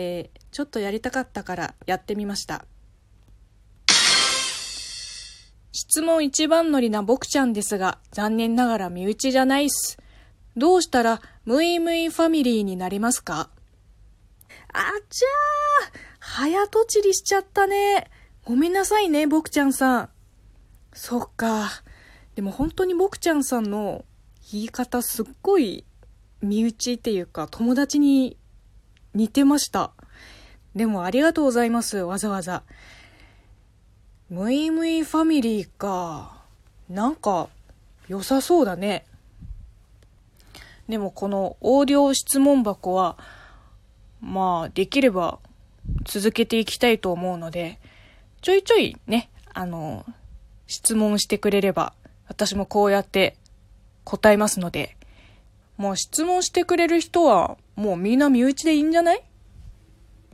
えー、ちょっとやりたかったからやってみました。質問一番乗りな僕ちゃんですが、残念ながら身内じゃないっす。どうしたら、ムイムイファミリーになりますか？あちゃー早とちりしちゃったね。ごめんなさいね、僕ちゃんさん。そっか。でも本当に僕ちゃんさんの言い方すっごい身内っていうか友達に似てました。でもありがとうございます、わざわざ。ムイムイファミリーか。なんか良さそうだね。でもこのオーディオ質問箱は、まあできれば続けていきたいと思うので、ちょいちょいね、あの、質問してくれれば、私もこうやって答えますので、まあ質問してくれる人は、もうみんな身内でいいんじゃない？